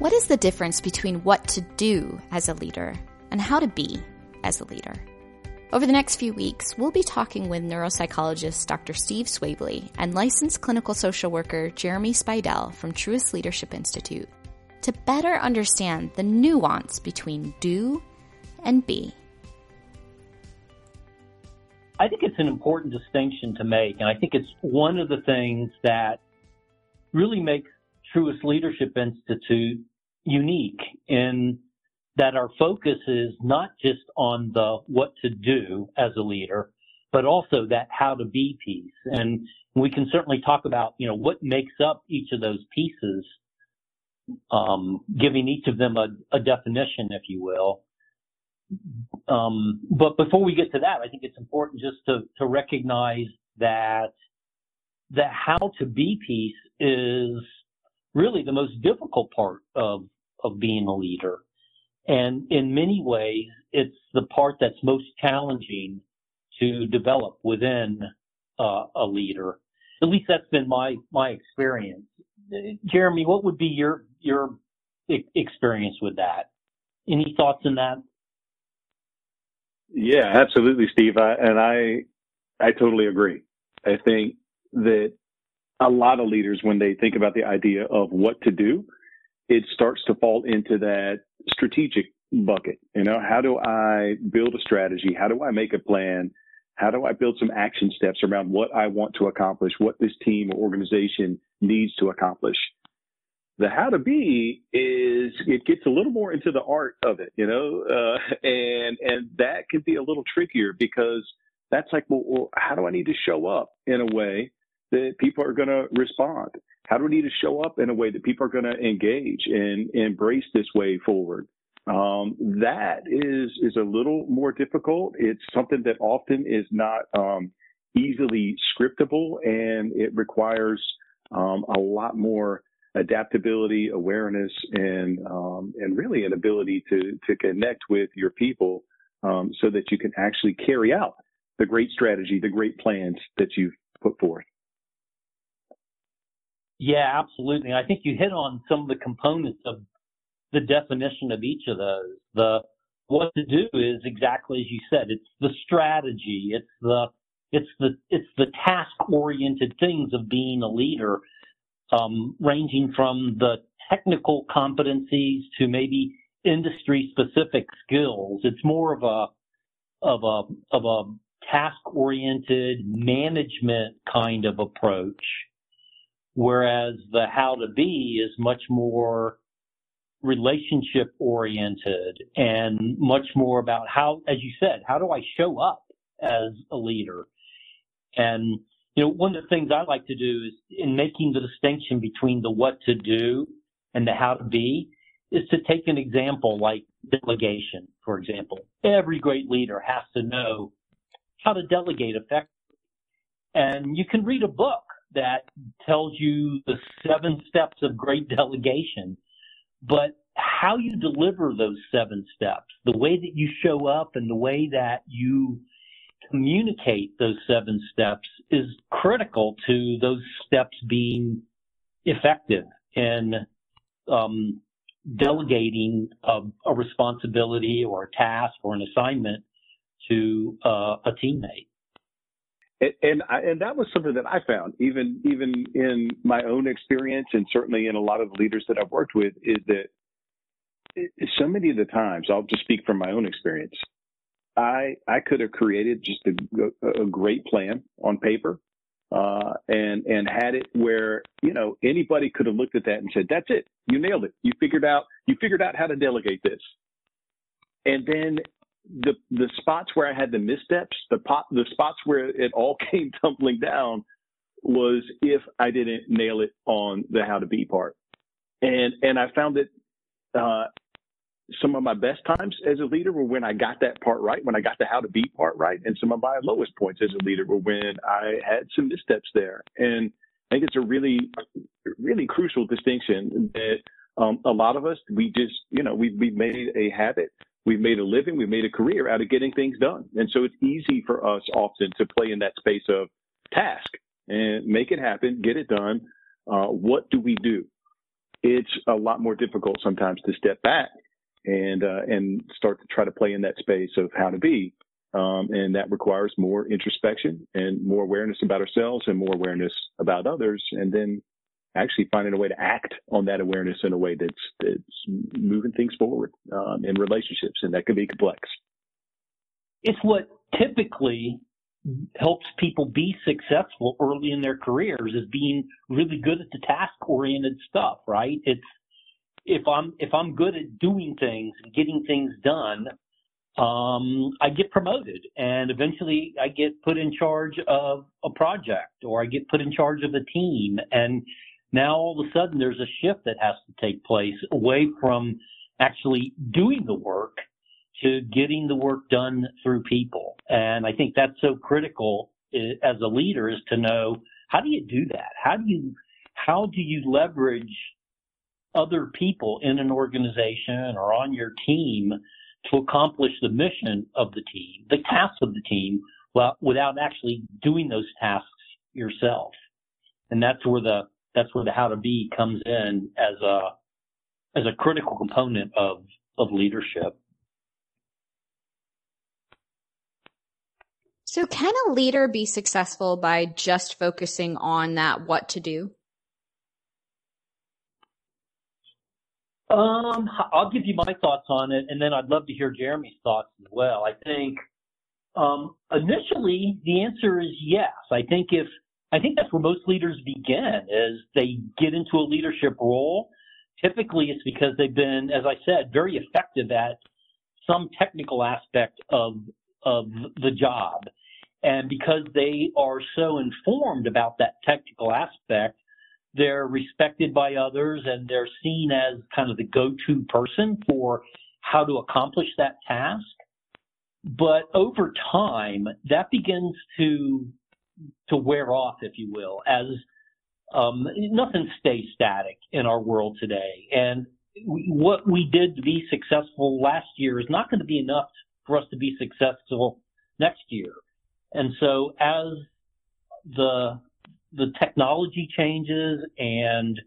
What is the difference between what to do as a leader and how to be as a leader? Over the next few weeks, we'll be talking with neuropsychologist Dr. Steve Swavely and licensed clinical social worker Jeremy Spidell from Truist Leadership Institute to better understand the nuance between do and be. I think it's an important distinction to make, and I think it's one of the things that really makes Truist Leadership Institute unique in that our focus is not just on the what to do as a leader, but also that how to be piece. And we can certainly talk about, you know, what makes up each of those pieces, um, giving each of them a, a definition, if you will. Um, but before we get to that, I think it's important just to, to recognize that the how to be piece is really the most difficult part of, of being a leader. And in many ways, it's the part that's most challenging to develop within uh, a leader. At least that's been my my experience. Jeremy, what would be your your experience with that? Any thoughts on that? Yeah, absolutely, Steve. I, and I I totally agree. I think that a lot of leaders, when they think about the idea of what to do, it starts to fall into that strategic bucket. You know, how do I build a strategy? How do I make a plan? How do I build some action steps around what I want to accomplish, what this team or organization needs to accomplish? The how to be is it gets a little more into the art of it, you know, uh, and and that can be a little trickier because that's like, well, well, how do I need to show up in a way that people are going to respond? How do we need to show up in a way that people are going to engage and embrace this way forward? Um, that is is a little more difficult. It's something that often is not um, easily scriptable, and it requires um, a lot more adaptability, awareness, and um, and really an ability to to connect with your people um, so that you can actually carry out the great strategy, the great plans that you've put forth. Yeah, absolutely. I think you hit on some of the components of the definition of each of those. The what to do is exactly as you said. It's the strategy. It's the it's the it's the task oriented things of being a leader, um, ranging from the technical competencies to maybe industry specific skills. It's more of a of a of a task oriented management kind of approach whereas the how to be is much more relationship oriented and much more about how, as you said, how do I show up as a leader? And, you know, one of the things I like to do is in making the distinction between the what to do and the how to be is to take an example like delegation, for example. Every great leader has to know how to delegate effectively. And you can read a book that tells you the seven steps of great delegation, but how you deliver those seven steps, the way that you show up and the way that you communicate those seven steps is critical to those steps being effective in um, delegating a, a, responsibility or a task or an assignment to uh, a teammate and I, and that was something that I found even even in my own experience and certainly in a lot of the leaders that I've worked with is that so many of the times I'll just speak from my own experience. I I could have created just a, a great plan on paper uh, and and had it where you know anybody could have looked at that and said that's it you nailed it you figured out you figured out how to delegate this and then the the spots where I had the missteps, the pot, the spots where it all came tumbling down, was if I didn't nail it on the how to be part, and and I found that uh, some of my best times as a leader were when I got that part right, when I got the how to be part right, and some of my lowest points as a leader were when I had some missteps there, and I think it's a really really crucial distinction that um, a lot of us we just you know we we made a habit We've made a living, we've made a career out of getting things done. And so it's easy for us often to play in that space of task and make it happen, get it done. Uh, what do we do? it's a lot more difficult sometimes to step back and uh, and start to try to play in that space of how to be. Um, and that requires more introspection and more awareness about ourselves and more awareness about others, and then actually finding a way to act on that awareness in a way that's that's moving things forward um, in relationships, and that can be complex. It's what typically helps people be successful early in their careers is being really good at the task oriented stuff, right? It's if I'm if I'm good at doing things and getting things done, um, I get promoted and eventually I get put in charge of a project or I get put in charge of a team. And now all of a sudden there's a shift that has to take place away from actually doing the work to getting the work done through people. And I think that's so critical eh, as a leader is to know how do you do that? How do you, how do you leverage other people in an organization or on your team to accomplish the mission of the team, the tasks of the team, without actually doing those tasks yourself. And that's where the, that's where the how to be comes in as a, as a critical component of, of leadership. So, can a leader be successful by just focusing on that what to do? Um, I'll give you my thoughts on it, and then I'd love to hear Jeremy's thoughts as well. I think um, initially the answer is yes. I think if I think that's where most leaders begin is they get into a leadership role. Typically, it's because they've been, as I said, very effective at some technical aspect of of the job. And because they are so informed about that technical aspect, they're respected by others and they're seen as kind of the go-to person for how to accomplish that task. But over time, that begins to to wear off, if you will, as um, nothing stays static in our world today. And what we did to be successful last year is not going to be enough for us to be successful next year. And so as the the technology changes and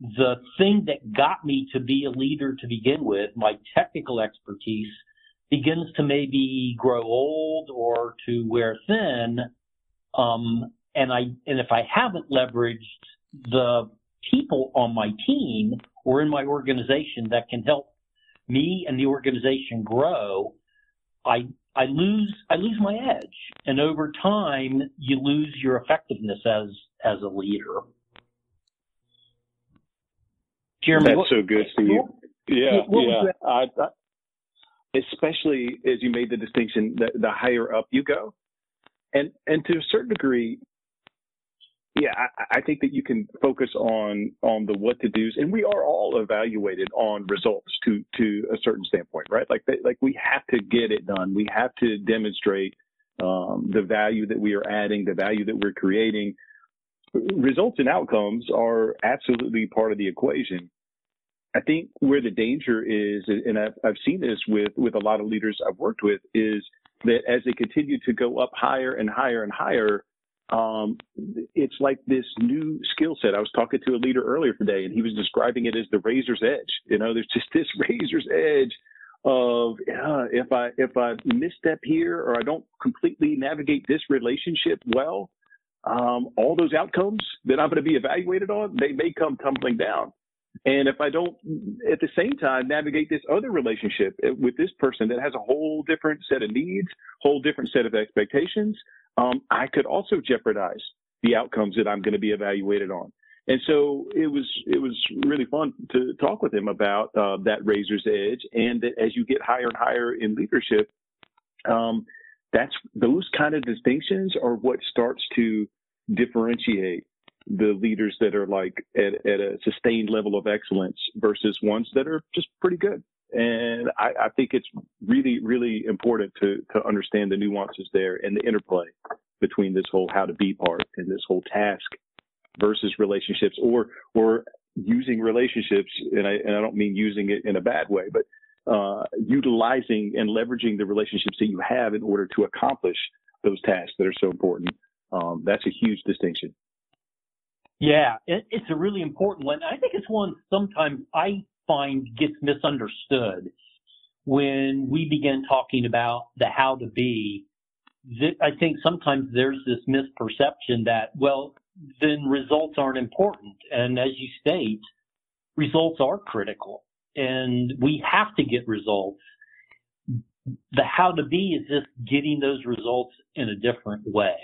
the thing that got me to be a leader to begin with, my technical expertise, begins to maybe grow old or to wear thin. Um, and I and if I haven't leveraged the people on my team or in my organization that can help me and the organization grow, I I lose I lose my edge, and over time you lose your effectiveness as as a leader. Jeremy, that's what, so good, Steve. Yeah, yeah. I, I, especially as you made the distinction that the higher up you go, and and to a certain degree, yeah, I, I, think that you can focus on on the what to do's, and we are all evaluated on results to to a certain standpoint, right? Like like we have to get it done. We have to demonstrate um, the value that we are adding, the value that we're creating. Results and outcomes are absolutely part of the equation. I think where the danger is, and I've, I've seen this with with a lot of leaders I've worked with, is that as they continue to go up higher and higher and higher um, it's like this new skill set. I was talking to a leader earlier today, and he was describing it as the razor's edge. You know, there's just this razor's edge of uh, if I if I misstep here or I don't completely navigate this relationship well, um, all those outcomes that I'm going to be evaluated on, they may come tumbling down. And if I don't, at the same time, navigate this other relationship with this person that has a whole different set of needs, whole different set of expectations, um, I could also jeopardize the outcomes that I'm going to be evaluated on. And so it was it was really fun to talk with him about uh, that razor's edge, and that as you get higher and higher in leadership, um, that's those kind of distinctions are what starts to differentiate the leaders that are like at, at a sustained level of excellence versus ones that are just pretty good. And I, I think it's really, really important to, to understand the nuances there and the interplay between this whole how to be part and this whole task versus relationships or, or using relationships. And I, and I don't mean using it in a bad way, but, uh, utilizing and leveraging the relationships that you have in order to accomplish those tasks that are so important. Um, that's a huge distinction. Yeah, it, it's a really important one. I think it's one sometimes I find gets misunderstood when we begin talking about the how to be. I think sometimes there's this misperception that, well, then results aren't important. And as you state, results are critical and we have to get results. The how to be is just getting those results in a different way.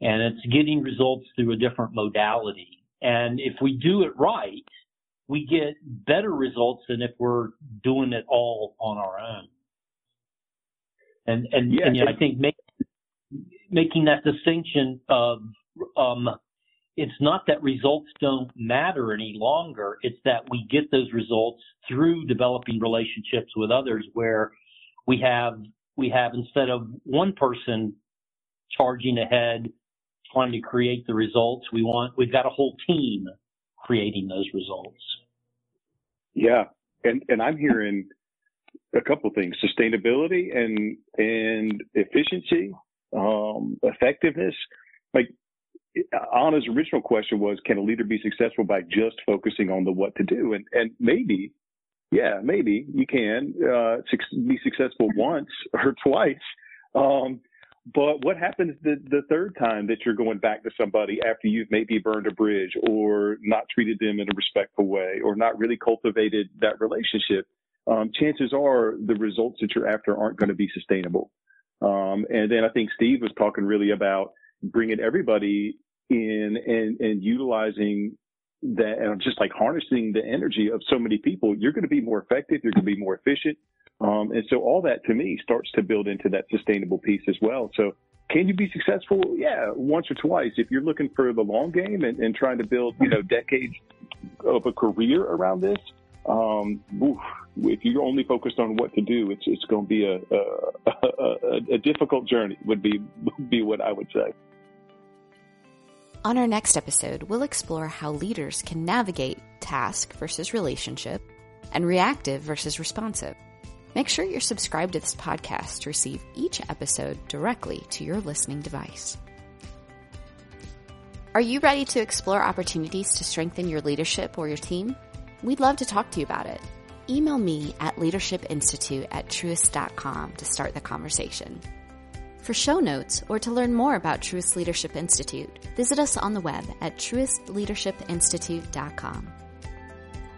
And it's getting results through a different modality. And if we do it right, we get better results than if we're doing it all on our own. And, and, yeah, and you know, I think make, making that distinction of, um, it's not that results don't matter any longer. It's that we get those results through developing relationships with others where we have, we have instead of one person charging ahead, trying to create the results, we want, we've got a whole team creating those results. Yeah. And, and I'm hearing a couple things, sustainability and, and efficiency, um, effectiveness. Like Anna's original question was, can a leader be successful by just focusing on the what to do? And and maybe, yeah, maybe you can uh, be successful once or twice. Um, but what happens the, the third time that you're going back to somebody after you've maybe burned a bridge or not treated them in a respectful way or not really cultivated that relationship? Um, chances are the results that you're after aren't going to be sustainable. Um, and then I think Steve was talking really about bringing everybody in and, and utilizing that and just like harnessing the energy of so many people, you're going to be more effective. You're going to be more efficient. Um, and so all that to me starts to build into that sustainable piece as well. So can you be successful? Yeah, once or twice. If you're looking for the long game and, and trying to build, you know, decades of a career around this, um, oof, if you're only focused on what to do, it's it's going to be a a, a, a difficult journey. Would be would be what I would say. On our next episode, we'll explore how leaders can navigate task versus relationship and reactive versus responsive. Make sure you're subscribed to this podcast to receive each episode directly to your listening device. Are you ready to explore opportunities to strengthen your leadership or your team? We'd love to talk to you about it. Email me at leadershipinstitute at truist.com to start the conversation. For show notes or to learn more about Truist Leadership Institute, visit us on the web at truistleadershipinstitute.com.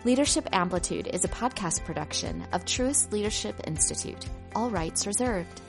Leadership Amplitude is a podcast production of Truist Leadership Institute. All rights reserved.